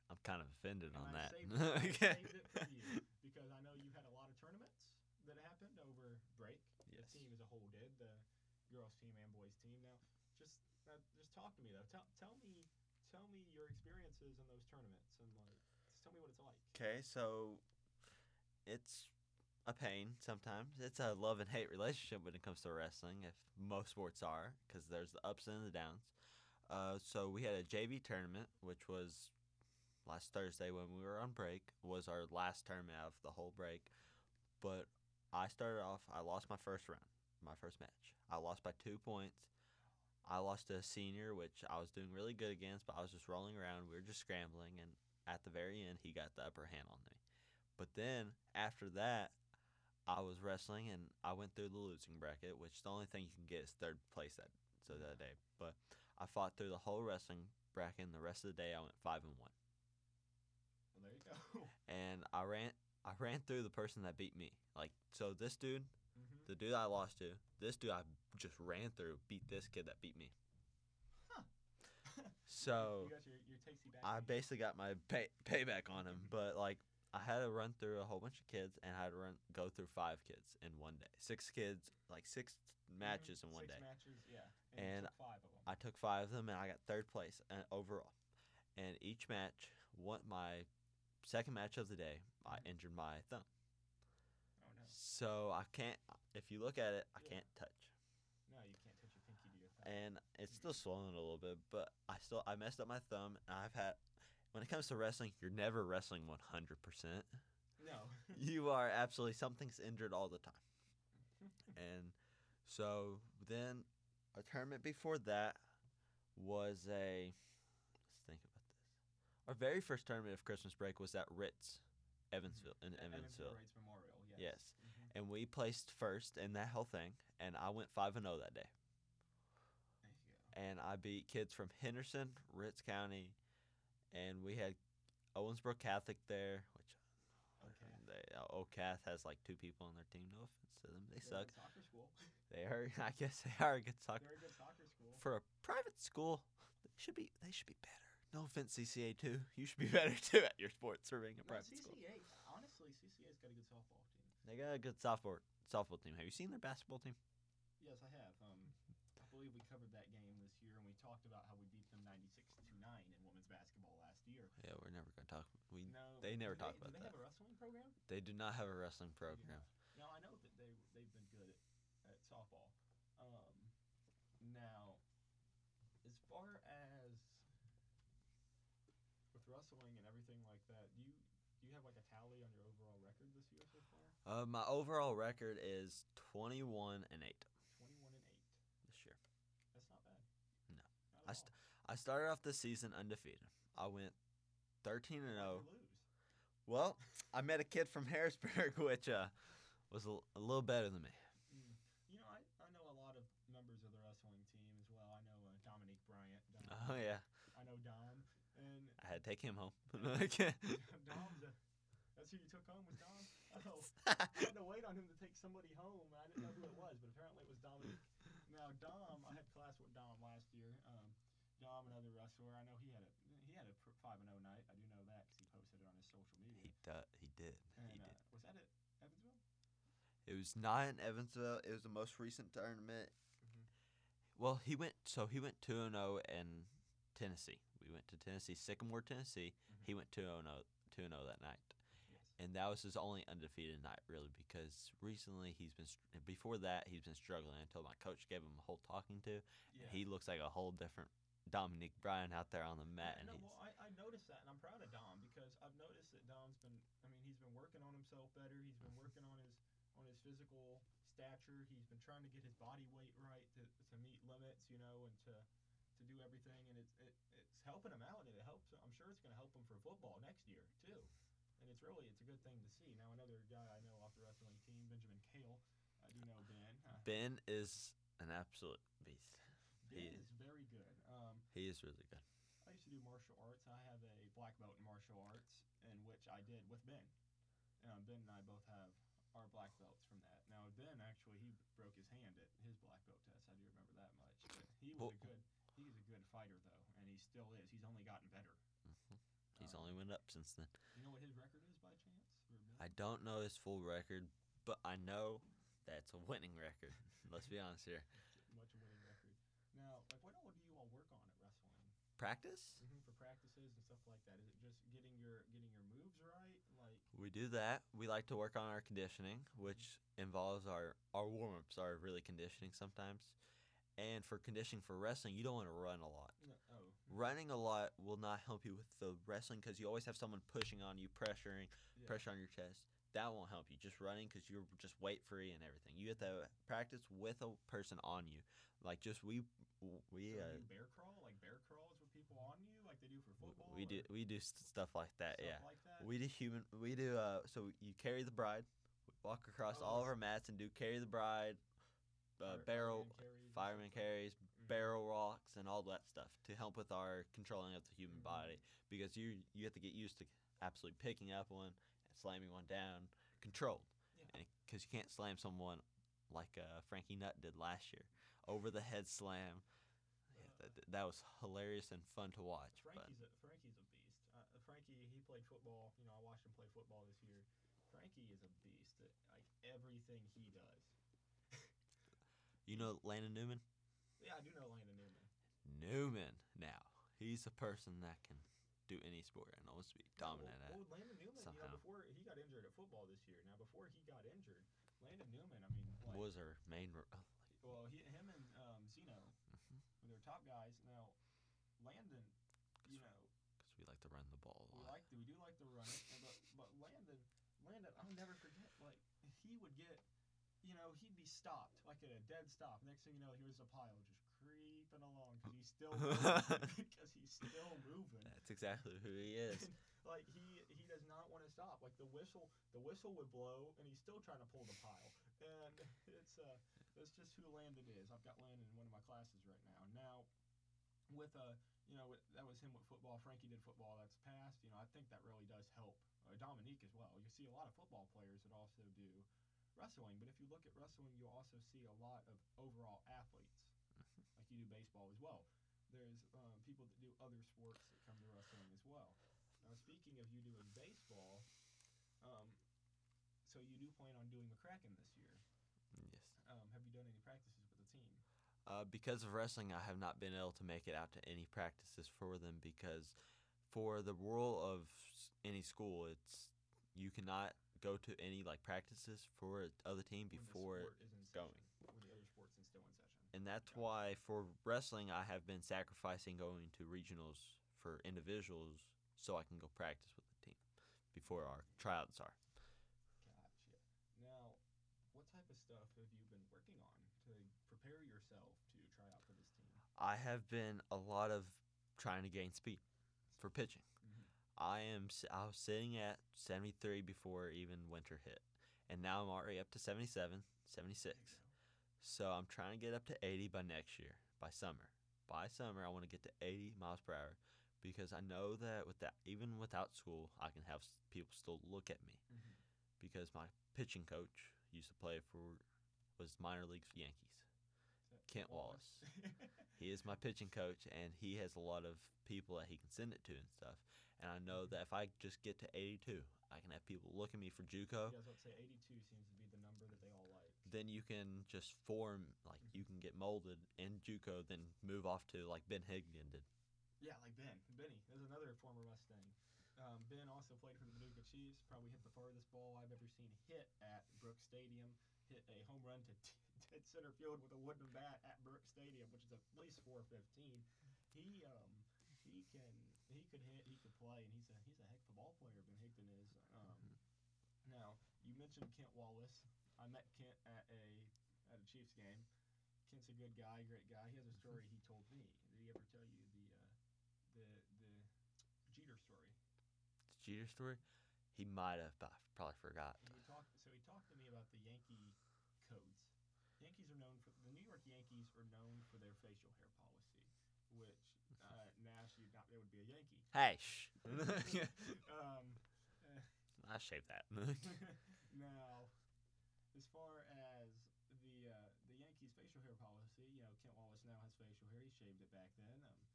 I'm kind of offended And on I that. Saved it, (laughs) I saved it for you because I know you had a lot of tournaments that happened over break. yes. The team as a whole did, the girls team and boys team. Now, just uh, just talk to me though. Tell tell me tell me your experiences in those tournaments and like just tell me what it's like. Okay, so it's a pain sometimes. It's a love and hate relationship when it comes to wrestling, if most sports are, because there's the ups and the downs. Uh, so we had a JV tournament, which was last Thursday when we were on break. Was our last tournament of the whole break, but I started off. I lost my first round, my first match. I lost by two points. I lost to a senior, which I was doing really good against, but I was just rolling around. We were just scrambling, and at the very end, he got the upper hand on me. But then after that, I was wrestling, and I went through the losing bracket, which the only thing you can get is third place that so that day. But I fought through the whole wrestling bracket, and the rest of the day I went five and one. Well, there you go. (laughs) And I ran, I ran through the person that beat me. Like so, this dude, mm-hmm. the dude I lost to, this dude I just ran through, beat this kid that beat me. Huh. (laughs) So you got your, your tasty back. I basically got my pay, payback on him, but like I had to run through a whole bunch of kids, and I had to run go through five kids in one day. Six kids, like six Mhm. matches in one Six day. matches, yeah. And took five of them. I took five of them, and I got third place overall. And each match, what my second match of the day, I Mhm. injured my thumb. oh no, So I can't. If you look at it, I Yeah. can't touch, no, you can't touch your pinky to your thumb. and it's still swollen a little bit. But I still I messed up my thumb, and I've had. When it comes to wrestling, you're never wrestling 100 percent. no. (laughs) you are absolutely something's injured all the time. (laughs) And so then a tournament before that was a let's think about this. Our very first tournament of Christmas break was at Reitz, Evansville in E- Evansville. Reitz Memorial. Yes. Yes. Mhm. And we placed first in that whole thing and I went 5 and 0 that day. There you go. And I beat kids from Henderson, Ritz County, and we had Owensboro Catholic there, which Okay. they uh, OCATH has like two people on their team. No offense to them, they They're suck. Soccer school. (laughs) They are, (laughs) I guess, they are a good soccer Very good soccer school. for a private school. They should be, they should be better. No offense, CCA too. You should be (laughs) better too at your sports for being a no, private CCA. school. CCA, honestly, CCA's got a good softball team. They got a good softball softball team. Have you seen their basketball team? Yes, I have. Um, I believe we covered that game this year, and we talked about how we beat them 96 to 9 in women's basketball last year. Yeah, we're never gonna talk. We No, they never talk they, about do that. they have a wrestling program? they do not have a wrestling program. Now I know that they they've been good at, at softball. Um, now, as far as with wrestling and everything like that, do you do you have like a tally on your overall record this year so far? Uh, my overall record is twenty one and eight. Twenty one and eight. this year. That's not bad. No. Not I st-. I started off the season undefeated. I went thirteen and zero. Well, I met a kid from Harrisburg, (laughs) which uh, was a, a little better than me. Mm. You know, I, I know a lot of members of the wrestling team as well. I know uh, Dominique Bryant. Dom, Oh yeah, I know Dom, and I had to take him home. (laughs) Dom's a, that's who you took home was Dom. (laughs) Oh, I had to wait on him to take somebody home. I didn't know who it was, but apparently it was Dominic. Now Dom, I had class with Dom last year. Um, Dom, another wrestler. I know he had a he had a five and zero night. I do know that because he posted it on his social media. he did. He did. and, he uh, was that at Evansville? It was not in Evansville. It was the most recent tournament. Mhm. Well, he went. So he went two and zero in Tennessee. We went to Tennessee, Sycamore, Tennessee. Mhm. He went two and zero, two and zero that night. Yes. and that was his only undefeated night really because recently he's been before that he's been struggling until my coach gave him a whole talking to Yeah. he looks like a whole different Dominique Bryant out there on the mat Yeah, and no, well, I, I noticed that, and I'm proud of Dom because I've noticed that Dom's been. I mean, he's been working on himself better. He's been working on his on his physical stature. He's been trying to get his body weight right to, to meet limits, you know, and to to do everything, and it's it, it's helping him out, and it helps. I'm sure it's going to help him for football next year too. And it's really it's a good thing to see. Now another guy I know off the wrestling team, Benjamin Kale. I do know Ben. Ben is an absolute beast ben he- is very good. Um, he is really good I used to do martial arts. I have a black belt in martial arts, in which I did with Ben. Um, ben and I both have our black belts from that. Now Ben actually he broke his hand at his black belt test. I do remember that much. But he was Well- a good he's a good fighter though, and he still is. He's only gotten better. hmm he's Um, only went up since then You know what his record is by chance? I don't know his full record but I know that's a winning record (laughs) let's be honest here much a winning record. Now, like what all do you all work on at wrestling Practice? hmm for practices and stuff like that? Is it just getting your getting your moves right? Like We do that. We like to work on our conditioning, which involves our our warm ups are really conditioning sometimes. And for conditioning for wrestling, you don't want to run a lot. oh Running a lot will not help you with the wrestling because you always have someone pushing on you, pressuring, yeah. pressure on your chest. That won't help you. Just running because you're just weight free and everything. You have to practice with a person on you. Like just we we So uh, bear crawl like bear crawls with people on you like they do for football? we do we do stuff like that. stuff yeah. like that. We do human. We do. Uh, so you carry the bride. We walk across all of Oh. our mats and do carry the bride, uh, barrel, fireman carries and fireman stuff like- carries, Mhm. barrel rocks, and all that stuff to help with our controlling of the human Mhm. body. Because you you have to get used to absolutely picking up one and slamming one down, controlled. Yeah. Because you can't slam someone like uh, Frankie Nutt did last year, over the head slam. Yeah, Uh, that, that was hilarious and fun to watch. But Frankie's a, Frankie's a beast. Uh, Frankie, he played football. You know, I watched him play football this year. Frankie is a beast. Like everything he does. You know Landon Newman. Yeah, I do know Landon Newman. Newman now. He's a person that can do any sport and almost be dominant well, at. well, Landon Newman, you know, before he got injured at football this year. Now, before he got injured, Landon Newman. I mean, like, was our main. uh, well, he, him and um, Zeno, Mhm. were their top guys. Now, Landon, you know, Because we like to run the ball a we like to, we do like to run it, but but Landon, Landon, I'll never forget. Like he would get, you know, he'd be stopped like at a dead stop. Next thing you know, here's a pile just creeping along because he's still (laughs) because he's still moving. That's exactly who he is. (laughs) like he he does not want to stop. Like the whistle the whistle would blow and he's still trying to pull the pile. And (laughs) it's uh that's just who Landon is. I've got Landon in one of my classes right now. Now with a you know that was him with football. Frankie did football. That's past. You know I think that really does help. Uh, Dominique as well. You see a lot of football players that also do wrestling. But if you look at wrestling, you'll also see a lot of overall athletes. (laughs) Like you do baseball as well. There's um, people that do other sports that come to wrestling as well. Now, speaking of you doing baseball, um, so you do plan on doing McCracken this year. yes. Um, have you done any practices with the team? Uh, because of wrestling, I have not been able to make it out to any practices for them because for the rule of any school, it's you cannot go to any like practices for other team before sport is in going. session, When the other sports is still in session. And that's why for wrestling, I have been sacrificing going to regionals for individuals so I can go practice with the team before our tryouts are. Gotcha. Now, what type of stuff have you been working on to prepare yourself to try out for this team? I have been a lot of trying to gain speed for pitching. I am I was sitting at 73 before even winter hit. And now I'm already up to 77, 76. There you go. So I'm trying to get up to 80 by next year, by summer. By summer, I want to get to 80 miles per hour because I know that with that, even without school, I can have people still look at me Mhm. because my pitching coach used to play for was minor leagues Yankees. Kent Wallace. (laughs) He is my pitching coach, and he has a lot of people that he can send it to and stuff. And I know that if I just get to 82, I can have people look at me for JUCO. Yeah, I was about to say 82 seems to be the number that they all like. Then you can just form like you can get molded in JUCO, then move off to like Ben Higdon did. Yeah, like Ben. Benny. There's another former Mustang. Um, ben also played for the Paducah Chiefs. Probably hit the farthest ball I've ever seen hit at Brooks Stadium. Hit a home run to dead (laughs) center field with a wooden bat at Brooks Stadium, which is at least 415. He um he can he could hit he could play and he's a he's a heck of a ball player. Ben Higdon is. Um, now you mentioned Kent Wallace. I met Kent at a at a Chiefs game. Kent's a good guy, great guy. He has a story he told me. Did he ever tell you the uh, the the Jeter story? The Jeter story, he might have, but I probably forgot. He talked. So he talked to me about the Yankee codes. Yankees are known for the New York Yankees are known for their facial hair policy, which uh, Nash you'd not it would be a Yankee. Hey, (laughs) shh. um, (laughs) I shaved that. (laughs) now, as far as the uh, the Yankees facial hair policy, you know Kent Wallace now has facial hair. He shaved it back then. Um,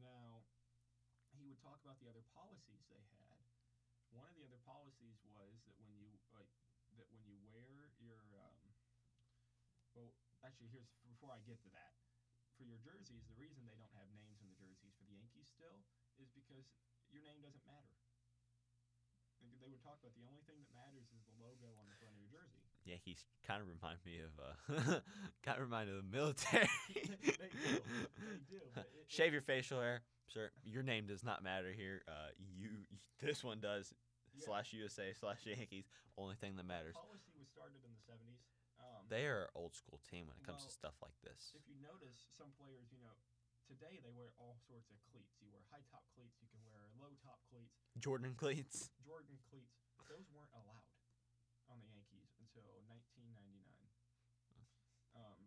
now, he would talk about the other policies they had. One of the other policies was that when you like that when you wear your um, well, actually, here's before I get to that. For your jerseys, the reason they don't have names in the jerseys for the Yankees still is because your name doesn't matter. They- would talk about the only thing that matters is the logo on the front of your jersey. Yankees kind of remind me of uh, (laughs) kind of remind me of the military. (laughs) they do. They do. It, (laughs) it- Shave your facial hair, sir. Your name does not matter here. Uh, you this one does. yeah, Slash USA slash Yankees. Only thing that matters. Policy was started in the 70s. Um, They are an old school team when it comes to stuff like this. if you notice, some players, you know, today they wear all sorts of cleats. You wear high top cleats, you can wear low top cleats, Jordan cleats. Jordan cleats. Those weren't allowed on the Yankees until 1999. Um,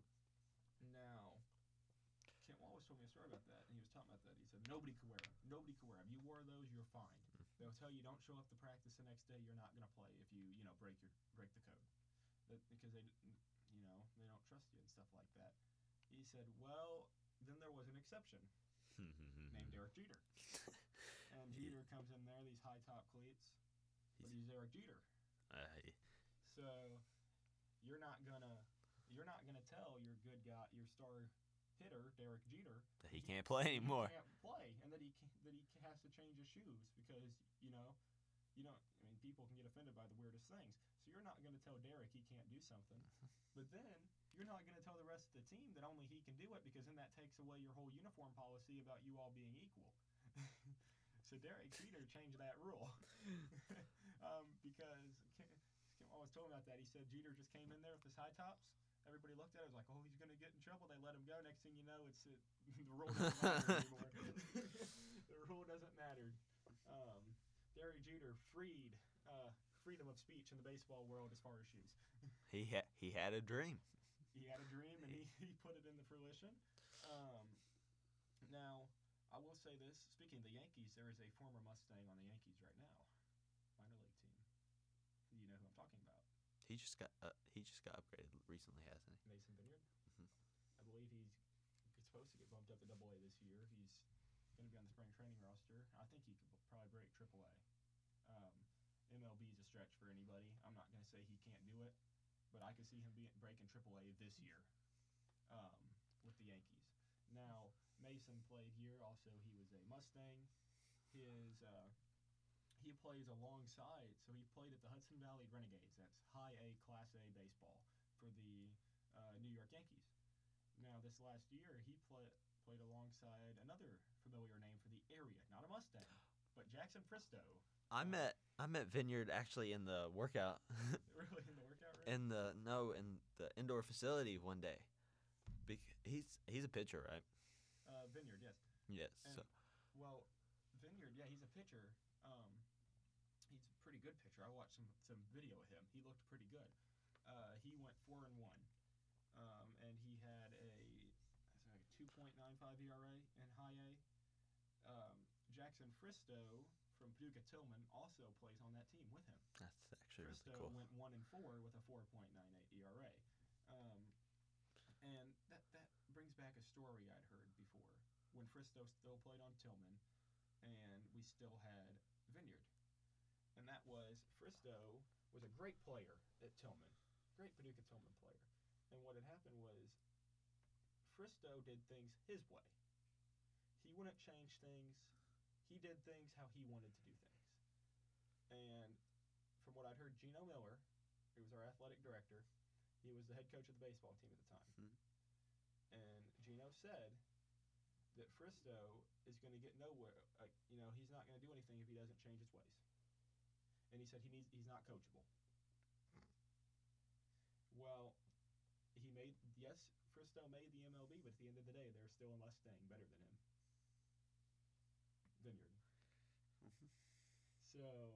now, Kent Wallace told me a story about that, and he was talking about that. He said nobody could wear them. Nobody could wear them. You wore those, you're fined. They'll tell you don't show up to practice the next day. You're not going to play if you you know break your break the code, that, because they you know they don't trust you and stuff like that. He said, well, then there was an exception (laughs) named Derek Jeter, (laughs) and. Jeter comes in there these high top cleats, but He's- Derek Jeter. Uh, So you're not gonna you're not gonna tell your good guy, your star hitter, Derek Jeter, that he can't play he anymore. can't play, and that he ca- that he has to change his shoes because you know you don't. I mean, people can get offended by the weirdest things. You're not gonna tell Derek he can't do something, (laughs) but then you're not gonna tell the rest of the team that only he can do it because then that takes away your whole uniform policy about you all being equal. (laughs) so Derek Jeter changed that rule (laughs) um, because Kent, always told me about that. He said Jeter just came in there with his high tops. Everybody looked at it, was like, "Oh, he's gonna get in trouble." They let him go. Next thing you know, it's it, the rule doesn't matter anymore. the rule doesn't matter. Um, Derek Jeter freed uh, freedom of speech in the baseball world as far as shoes. (laughs) He had he had a dream. He had a dream and he, (laughs) he put it into fruition. Um, now, I will say this: speaking of the Yankees, there is a former Mustang on the Yankees right now, minor league team. You know who I'm talking about? He just got uh, he just got upgraded recently, hasn't he? Mason Vineyard. Mhm. I believe he's he's supposed to get bumped up to Double A this year. He's going to be on the spring training roster. I think he could probably break Triple A. Um, MLB is a stretch for anybody. I'm not going to say he can't do it, but I could see him being breaking Triple A this year um, with the Yankees. Now Mason played here. Also, he was a Mustang. His uh, he plays alongside. So he played at the Hudson Valley Renegades. That's high A Class A baseball for the uh, New York Yankees. Now, this last year, he play, played alongside another familiar name for the area, not a Mustang, but Jackson Fristoe. I met I met Vineyard actually in the workout (laughs) really in the workout ring? in the no in the indoor facility one day. Bec- he's he's a pitcher, right? uh, Vineyard, yes. Yes. And- So Well, Vineyard, yeah, he's a pitcher. Um, he's a pretty good pitcher. I watched some some video of him. He looked pretty good. Uh, he went four and one, um, and he had a it's two point nine five ERA in high A. Um, Jackson Fristoe from Paducah Tilghman also plays on that team with him. that's actually really Fristoe cool. went one and four with a 4.98 ERA, um, and that that brings back a story I'd heard before when Fristoe still played on Tilghman, and we still had Vineyard, and that was Fristoe was a great player at Tilghman, great Paducah Tilghman player, and what had happened was Fristoe did things his way. He wouldn't change things. He did things how he wanted to do things. And from what I'd heard, Gino Miller, who was our athletic director, he was the head coach of the baseball team at the time. Mhm. And Gino said that Fristoe is going to get nowhere. Uh, you know, he's not going to do anything if he doesn't change his ways. And he said he needs he's not coachable. Well, he made yes, Fristoe made the MLB, but at the end of the day, there's still a Mustang better than him. Vineyard. So,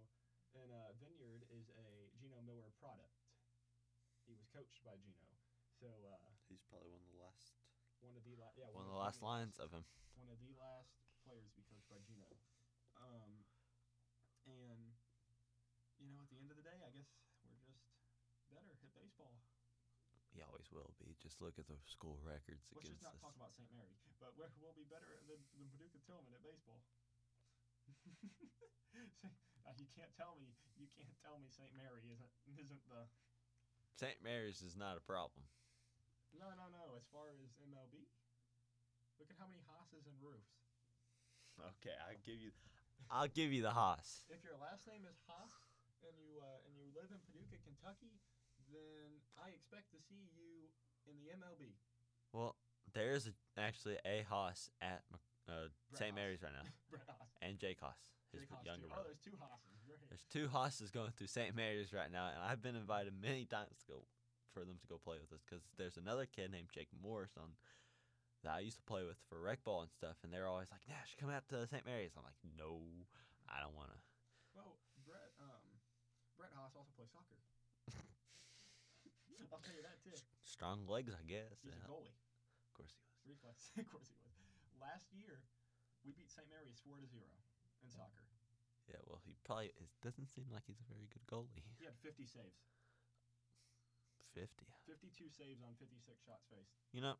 and uh, Vineyard is a Gino Miller product. He was coached by Gino. So uh, He's probably one of the last one of the la- yeah one of the last lines of him. one of the last players to be coached by Gino. Um, and you know, at the end of the day, I guess we're just better at baseball. He always will be. Just look at the school records Let's against just not us. talk about St. Mary, but we're, we'll be better than, than Paducah Tilghman at baseball. (laughs) Uh, you can't tell me you can't tell me St. Mary isn't isn't the St. Mary's is not a problem. no no no as far as MLB Look at how many hosses and roofs. Okay, I'll give you. I'll give you the Haas. If your last name is Haas and you uh, and you live in Paducah, Kentucky, then I expect to see you in the MLB. Well, there is a, actually a Haas at uh, St. Mary's right now, (laughs) and Jake Haas, his Jake Haas, younger. Oh, brother. there's two Haas's. Great. There's two Haas's going through St. Mary's right now, and I've been invited many times to go for them to go play with us because there's another kid named Jake Morris on that I used to play with for rec ball and stuff, and they're always like, "Nash, come out to St. Mary's." I'm like, "No, I don't want to." Well, Brett um, Brett Haas also plays soccer. (laughs) I'll tell you that too. Strong legs, I guess. He's Yeah, a goalie. of course he was. Reflex. (laughs) of course he was. Last year, we beat St. Mary's four to zero in soccer. Yeah, well, he probably it doesn't seem like he's a very good goalie. He had 50 saves, Fifty. 52 saves on 56 shots faced. You know,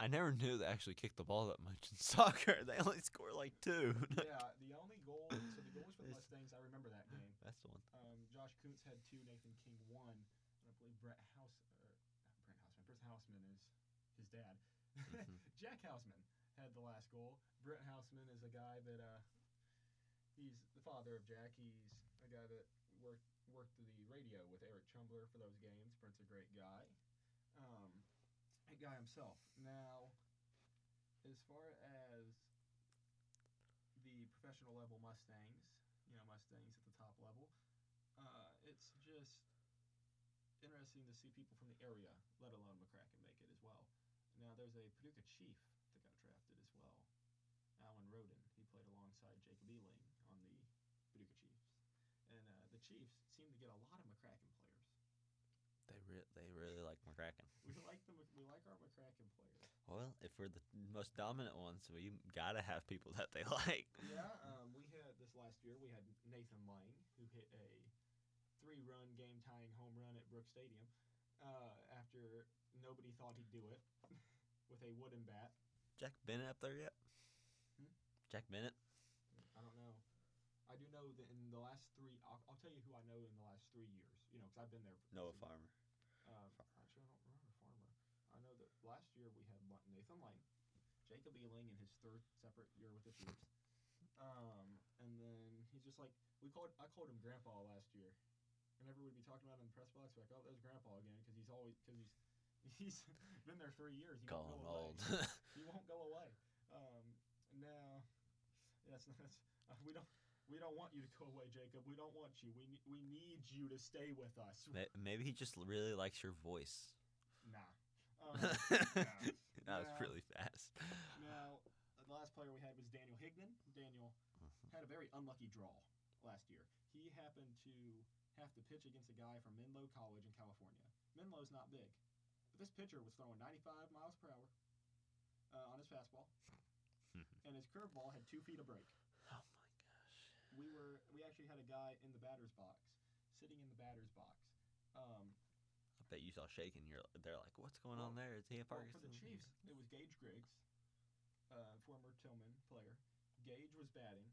I never knew they actually kicked the ball that much in (laughs) soccer. They only score like two. (laughs) yeah, the only goal. So the goals for the Mustangs, I remember that game. (laughs) That's the one. Um, Josh Kuntz had two, Nathan King one, and I believe Brett House, or not Brett Houseman, Brett Houseman is his dad. Mhm. (laughs) Jack Houseman had the last goal. Brett Houseman is a guy that uh, he's the father of Jack. He's a guy that worked worked the radio with Eric Chumbler for those games. Brent's a great guy. Um, a guy himself. Now, as far as the professional level Mustangs, you know Mustangs at the top level, uh, it's just interesting to see people from the area, let alone McCracken, make it as well. Now there's a Paducah Chief that got drafted as well, Alan Roden. He played alongside Jacob Ealing on the Paducah Chiefs, and uh, the Chiefs seem to get a lot of McCracken players. They re- they really like McCracken. (laughs) We like the we like our McCracken players. Well, if we're the most dominant ones, we gotta have people that they (laughs) like. Yeah, um, we had this last year. We had Nathan Lang, who hit a three-run game-tying home run at Brook Stadium uh, after nobody thought he'd do it with a wooden bat. Jack Bennett up there yet? Hmm? Jack Bennett. I don't know. I do know that in the last three, I'll, I'll tell you who I know in the last three years. You know, because I've been there. For Noah Farmer. Um, actually, I don't remember Farmer. I know that last year we had Nathan Lang, Jacob Ealing in his third separate year with the Chiefs. Um, and then he's just like we called. I called him Grandpa last year. Whenever we'd be talking about him in the press box, we're like, oh, there's Grandpa again, because he's always because he's he's (laughs) been there three years. He Going won't go away. old. (laughs) he won't go away. Um, now, that's that's uh, we don't. We don't want you to go away, Jacob. We don't want you. We we need you to stay with us. Maybe he just really likes your voice. Nah. Um, (laughs) yeah. that was really fast. Now, the last player we had was Daniel Higdon. Daniel Mhm. had a very unlucky draw last year. He happened to have to pitch against a guy from Menlo College in California. Menlo's not big, this pitcher was throwing 95 miles per hour uh, on his fastball, (laughs) and his curveball had two feet of break. Oh my gosh. We were we actually had a guy in the batter's box, sitting in the batter's box. Um, I bet you saw shaking. You're they're like, what's going on Well- there? Is he a Well, for the Chiefs, it was Gage Griggs, uh, former Tilghman player. Gage was batting.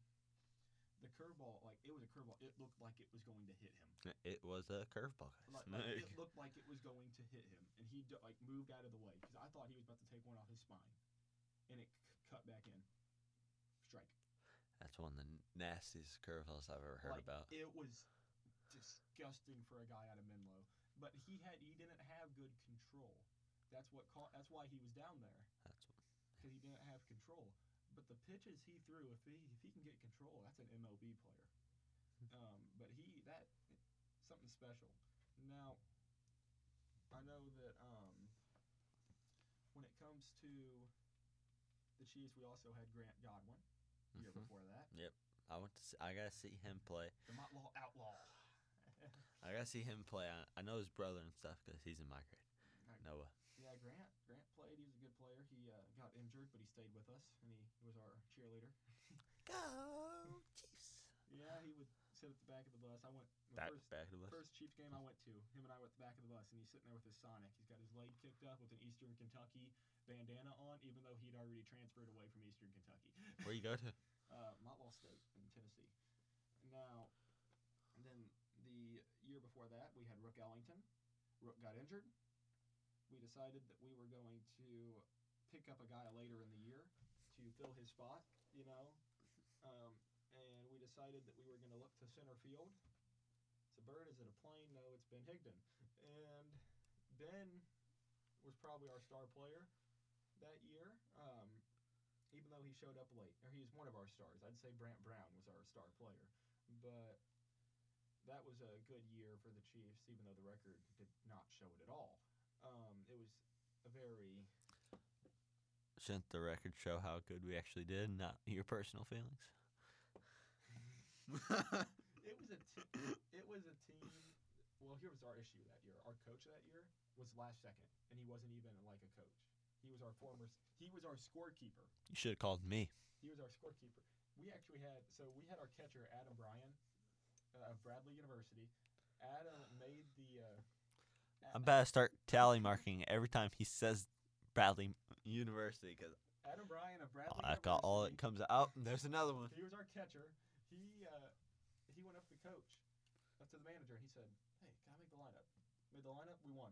The curveball, like it was a curveball. It looked like it was going to hit him. It was a curveball. Like, like, it (laughs) looked like it was going to hit him, and he like moved out of the way because I thought he was about to take one off his spine, and it c- cut back in. Strike. That's one of the nastiest curveballs I've ever heard Like, about. It was disgusting for a guy out of Menlo, but he had he didn't have good control. That's what caught. That's why he was down there. That's what, because he didn't have control. But the pitches he threw, if he if he can get control, that's an MLB player. (laughs) Um, but he that something special. Now, I know that um, when it comes to the Chiefs, we also had Grant Godwin the year before that, Yep, I want to. See, I gotta see him play. the Motlow Outlaw. (laughs) I gotta see him play. I, I know his brother and stuff because he's in my grade. Noah. yeah, Grant Grant played. He was a good player. He got injured, but he stayed with us, and he was our cheerleader. (laughs) Go Chiefs. Yeah, he would sit at the back of the bus. I went the Back first back to the bus. First Chiefs game I went to, him and I went at the back of the bus, and he's sitting there with his Sonic. He's got his leg kicked up with an Eastern Kentucky bandana on, even though he'd already transferred away from Eastern Kentucky. Where you go to? (laughs) uh, Motlow State in Tennessee. Now, then the year before that, we had Rook Ellington. Rook got injured. We decided that we were going to pick up a guy later in the year to fill his spot, you know. Um, and we decided that we were going to look to center field. It's a bird. Is it a plane? No, it's Ben Higdon. And Ben was probably our star player that year. Um, even though he showed up late, or he was one of our stars. I'd say Brant Brown was our star player, but that was a good year for the Chiefs, even though the record did not show it at all. Um, it was a very Shouldn't the record show how good we actually did, not your personal feelings? (laughs) it was a t- it was a team. Well, here was our issue that year. Our coach that year was last second, and he wasn't even like a coach. He was our former. He was our scorekeeper. You should have called me. He was our scorekeeper. We actually had so we had our catcher Adam Bryan uh, of Bradley University. Adam made the. Uh, I'm about to start tally marking every time he says Bradley University because Adam Bryan of Bradley. I got all it University. comes out. There's another one. He was our catcher. He uh, he went up to the coach, up to the manager, and he said, "Hey, can I make the lineup?" Made the lineup. We won.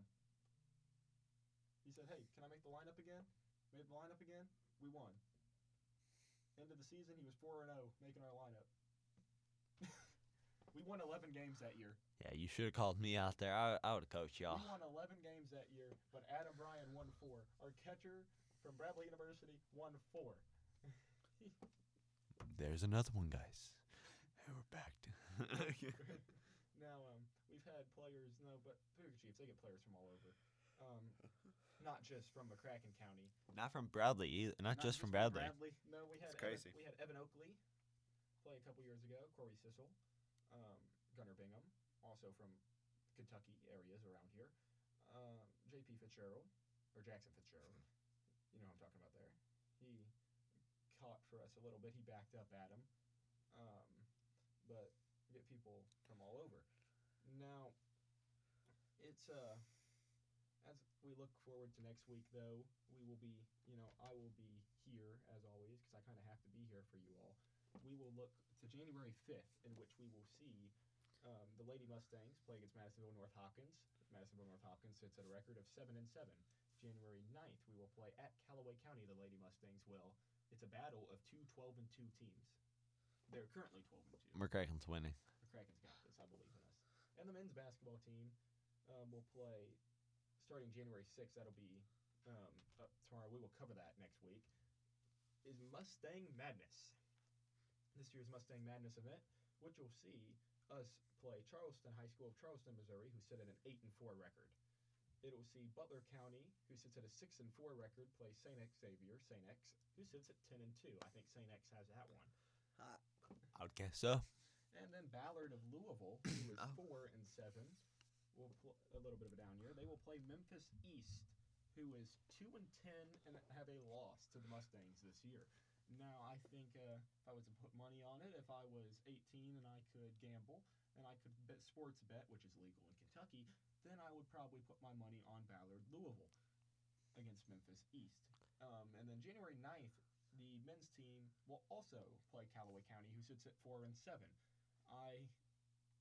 He said, "Hey, can I make the lineup again?" Made the lineup again. We won. End of the season, he was four and zero, making our lineup. (laughs) we won 11 games that year. Yeah, you should have called me out there. I, I would have coached y'all. We won 11 games that year, but Adam Bryan won four. Our catcher from Bradley University won four. (laughs) There's another one, guys. And we're back to. (laughs) (laughs) now, um, we've had players, no, but Paducah Chiefs, they get players from all over. Um, not just from McCracken County. not from Bradley either. Not, just from Bradley. No, we had It's Evan, crazy. we had Evan Oakley play a couple years ago. Corey Sissel, um, Gunnar Bingham, also from Kentucky areas around here. Um, J.P. Fitzgerald or Jackson Fitzgerald, you know what I'm talking about there. He caught for us a little bit. He backed up Adam, um, but get people from all over. Now, it's uh, as we look forward to next week, though, we will be, you know, I will be here as always because I kind of have to be here for you all. We will look to January 5th, in which we will see um, the Lady Mustangs play against Madisonville North Hopkins. Madisonville North Hopkins sits at a record of seven and seven. January 9th, we will play at Callaway County. The Lady Mustangs will. It's a battle of two 12 and two teams. They're currently 12 and two. McCracken's winning. The Kraken's got this. I believe in us. And the men's basketball team um, will play starting January 6th. That'll be um, up tomorrow. We will cover that next week. Is Mustang Madness. This year's Mustang Madness event, which you'll see us play Charleston High School of Charleston, Missouri, who sit at an 8 and 4 record. It'll see Butler County, who sits at a 6 and 4 record, play St. Xavier, St. X, who sits at 10 and 2. I think St. X has that one. I would guess so. And then Ballard of Louisville, who is (coughs) Oh. four and seven, will pl- a little bit of a down year. They will play Memphis East, who is two and ten and have a loss to the Mustangs this year. Now, I think uh, if I was to put money on it, if I was 18 and I could gamble and I could bet sports bet, which is legal in Kentucky, then I would probably put my money on Ballard Louisville against Memphis East. Um, and then January 9th, the men's team will also play Callaway County, who sits at four and seven. I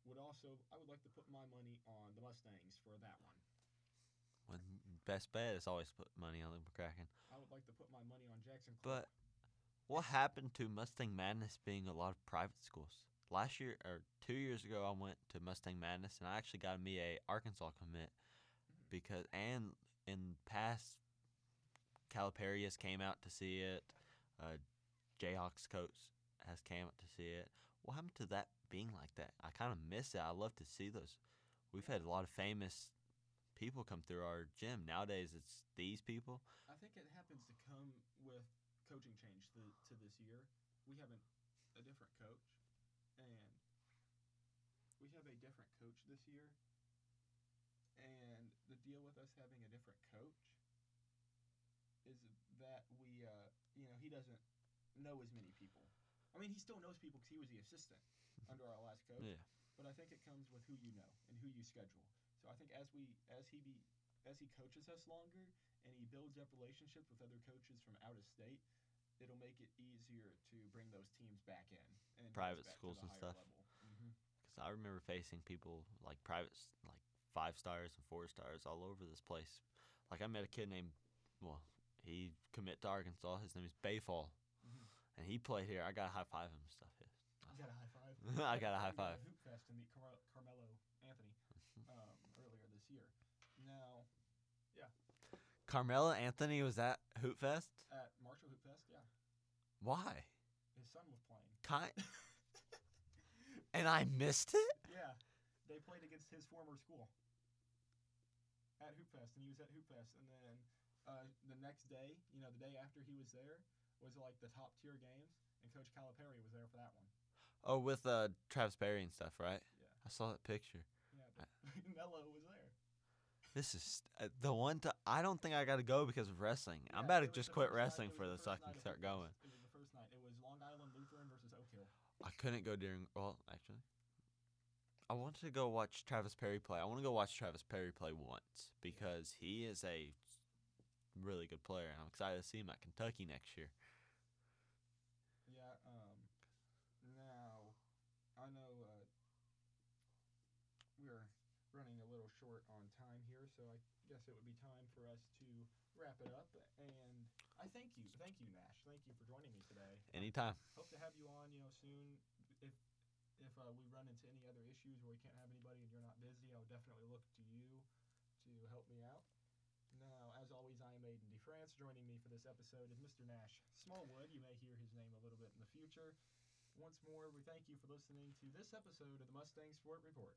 would also I would like to put my money on the Mustangs for that one. When best bet is always put money on the McCracken. I would like to put my money on Jackson. Clark. But what happened to Mustang Madness being a lot of private schools? Last year or two years ago, I went to Mustang Madness and I actually got me a Arkansas commit because and in past Calipari's came out to see it. Uh, Jayhawks coach has came out to see it. What happened to that being like that? I kind of miss it. I love to see those. We've had a lot of famous people come through our gym. Nowadays, it's these people. I think it happens to come coaching change to, to this year. We have an, a different coach, and we have a different coach this year. And the deal with us having a different coach is that we, uh, you know, he doesn't know as many people. I mean, he still knows people because he was the assistant under our last coach. Yeah. But I think it comes with who you know and who you schedule. So I think as we as he be as he coaches us longer and he builds up relationships with other coaches from out of state, it'll make it easier to bring those teams back in and Private schools and stuff. Level. hmm Because I remember facing people like private, like five stars and four stars all over this place. Like I met a kid named, well, he commit to Arkansas. His name is Baye Fall, Mhm. and he played here. I got to high five him and stuff. You got a high five. (laughs) I got a high five. (laughs) at Hoop Fest to meet Car- Carmelo Anthony um, earlier this year. Now Carmelo Anthony was at Hoop Fest. at Marshall Hoop Fest, yeah, Why? his son was playing. Kind. (laughs) and I missed it. Yeah, they played against his former school at Hoop Fest, and he was at Hoop Fest. And then uh, the next day, you know, the day after he was there, was like the top tier games, and Coach Calipari was there for that one. Oh, with uh, Travis Perry and stuff, right? Yeah. I saw that picture. Yeah, but (laughs) Melo was there. This is uh, the one. To, I don't think I got to go because of wrestling. I'm about to just quit first night- wrestling for this so I can start going. It was the first night. It was Long Island Lutheran versus Oak Hill. I couldn't go during. Well, actually, I wanted to go watch Travis Perry play. I want to go watch Travis Perry play once because he is a really good player. and I'm excited to see him at Kentucky next year. Yeah. Um. Now, I know uh, we're running a little short on time here, so I guess it would be time for us to wrap it up. And I thank you, thank you, Nash. Thank you for joining me today. Anytime. Hope to have you on, you know, soon. If if uh, we run into any other issues where we can't have anybody and you're not busy, I'll definitely look to you to help me out. Now, as always, I am Aidan DeFrance. Joining me for this episode is Mr. Nash Smallwood. You may hear his name a little bit in the future. Once more, we thank you for listening to this episode of the Mustang Sport Report.